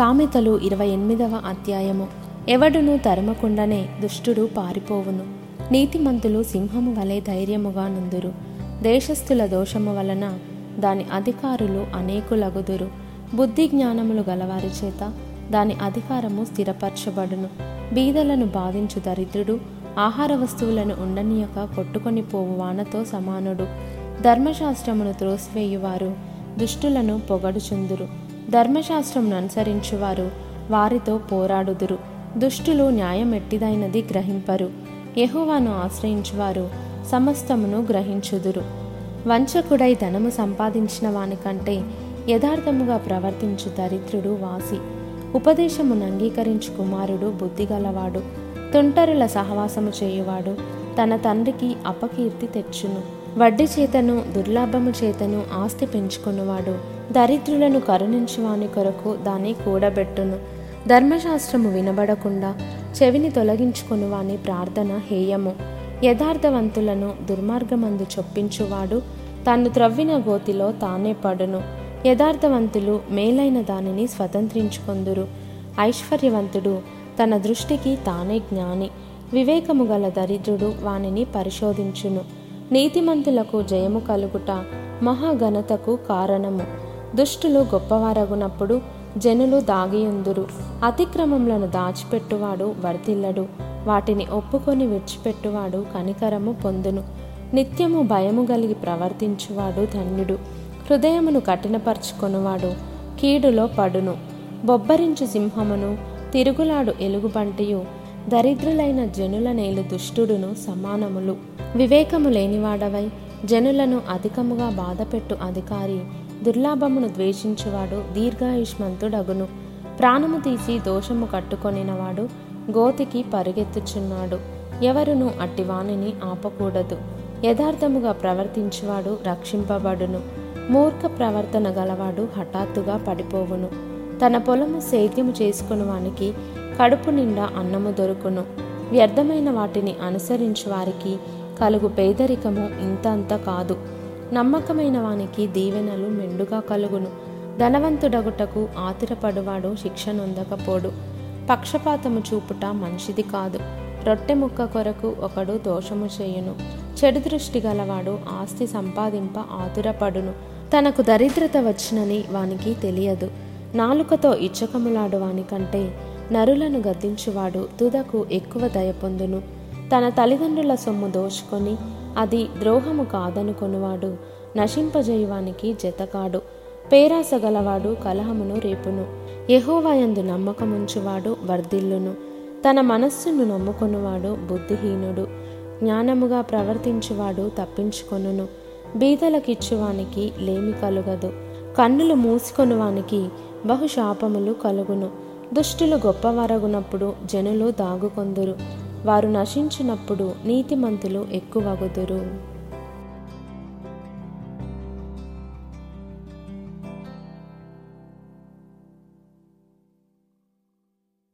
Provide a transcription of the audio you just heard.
సామెతలు ఇరవై ఎనిమిదవ అధ్యాయము. ఎవడును తరమకుండానే దుష్టుడు పారిపోవును. నీతిమంతులు సింహము వలె ధైర్యముగా నుందురు. దేశస్థుల దోషము వలన దాని అధికారులు అనేకులగుదురు. బుద్ధి జ్ఞానములు గలవారి చేత దాని అధికారము స్థిరపరచబడును. బీదలను బాధించు దరిద్రుడు ఆహార వస్తువులను ఉండనీయక కొట్టుకొని పోవు వానతో సమానుడు. ధర్మశాస్త్రమును త్రోసివేయువారు దుష్టులను పొగడుచుందురు ధర్మశాస్త్రంను అనుసరించువారు. వారితో పోరాడుదురు. దుష్టులు న్యాయం ఎట్టిదైనది గ్రహింపరు. యహోవాను ఆశ్రయించువారు సమస్తమును గ్రహించుదురు. వంచకుడై ధనము సంపాదించిన వానికంటే యథార్థముగా ప్రవర్తించు దరిద్రుడు వాసి. ఉపదేశమును అంగీకరించు కుమారుడు బుద్ధిగలవాడు. తుంటరుల సహవాసము చేయువాడు తన తండ్రికి అపకీర్తి తెచ్చును. వడ్డీ చేతను దుర్లాభము చేతను ఆస్తి పెంచుకున్నవాడు దరిద్రులను కరుణించువాని కొరకు దాన్ని కూడబెట్టును. ధర్మశాస్త్రము వినబడకుండా చెవిని తొలగించుకుని వాని ప్రార్థన హేయము. యథార్థవంతులను దుర్మార్గమందు చొప్పించువాడు. తాను త్రవ్విన గోతిలో తానే పడును. యథార్థవంతులు మేలైన దానిని స్వతంత్రించుకొందురు. ఐశ్వర్యవంతుడు తన దృష్టికి తానే జ్ఞాని. వివేకము గల దరిద్రుడు వానిని పరిశోధించును. నీతిమంతులకు జయము కలుగుట మహాఘనతకు కారణము. దుష్టులు గొప్పవారగునప్పుడు జనులు దాగియుందురు. అతిక్రమములను దాచిపెట్టువాడు వర్తిల్లడు వాటిని ఒప్పుకొని విడిచిపెట్టువాడు కనికరము పొందును. నిత్యము భయము కలిగి ప్రవర్తించువాడు ధన్యుడు. హృదయమును కఠినపరుచుకొనువాడు కీడులో పడును. బొబ్బరించు సింహమును తిరుగులాడు ఎలుగుబంటియు. దరిద్రులైన జనుల నేలు దుష్టుడును సమానములు. వివేకము లేనివాడవై జనులను అధికముగా బాధపెట్టు అధికారి దుర్లాభమును ద్వేషించువాడు దీర్ఘాయుష్మంతుడగును. ప్రాణము తీసి దోషము కట్టుకొనినవాడు గోతికి పరుగెత్తుచున్నాడు. ఎవరును అట్టివానిని ఆపకూడదు. యథార్థముగా ప్రవర్తించువాడు రక్షింపబడును. మూర్ఖ ప్రవర్తన గలవాడు హఠాత్తుగా పడిపోవును. తన పొలము సేద్యము చేసుకుని వానికి కడుపు నిండా అన్నము దొరుకును. వ్యర్థమైన వాటిని అనుసరించు వారికి కలుగు పేదరికము ఇంత అంత కాదు. నమ్మకమైన వానికి దీవెనలు మెండుగా కలుగును. ధనవంతుడగుటకు ఆతురపడువాడు శిక్ష నొందకపోడు. పక్షపాతము చూపుట మంచిది కాదు. రొట్టె ముక్క కొరకు ఒకడు దోషము చేయును. చెడు దృష్టి గలవాడు ఆస్తి సంపాదింప ఆతురపడును. తనకు దరిద్రత వచ్చినని వానికి తెలియదు. నాలుకతో ఇచ్చకములాడు వానికంటే నరులను గద్దించువాడు తుదకు ఎక్కువ దయ పొందును. తన తల్లిదండ్రుల సొమ్ము దోచుకొని అది ద్రోహము కాదనుకొనువాడు నశింపజేయువానికి జతకాడు. పేరాస గలవాడు కలహమును రేపును. యహోవాయందు నమ్మకముంచువాడు వర్ధిల్లును. తన మనస్సును నమ్ముకొనువాడు బుద్ధిహీనుడు. జ్ఞానముగా ప్రవర్తించువాడు తప్పించుకొనును. బీదలకిచ్చువానికి లేమి కలుగదు. కన్నులు మూసుకొనువానికి బహుశాపములు కలుగును. దుష్టులు గొప్పవరగునప్పుడు జనులు దాగుకొందురు. వారు నశించినప్పుడు నీతిమంతులు ఎక్కువగుదురు.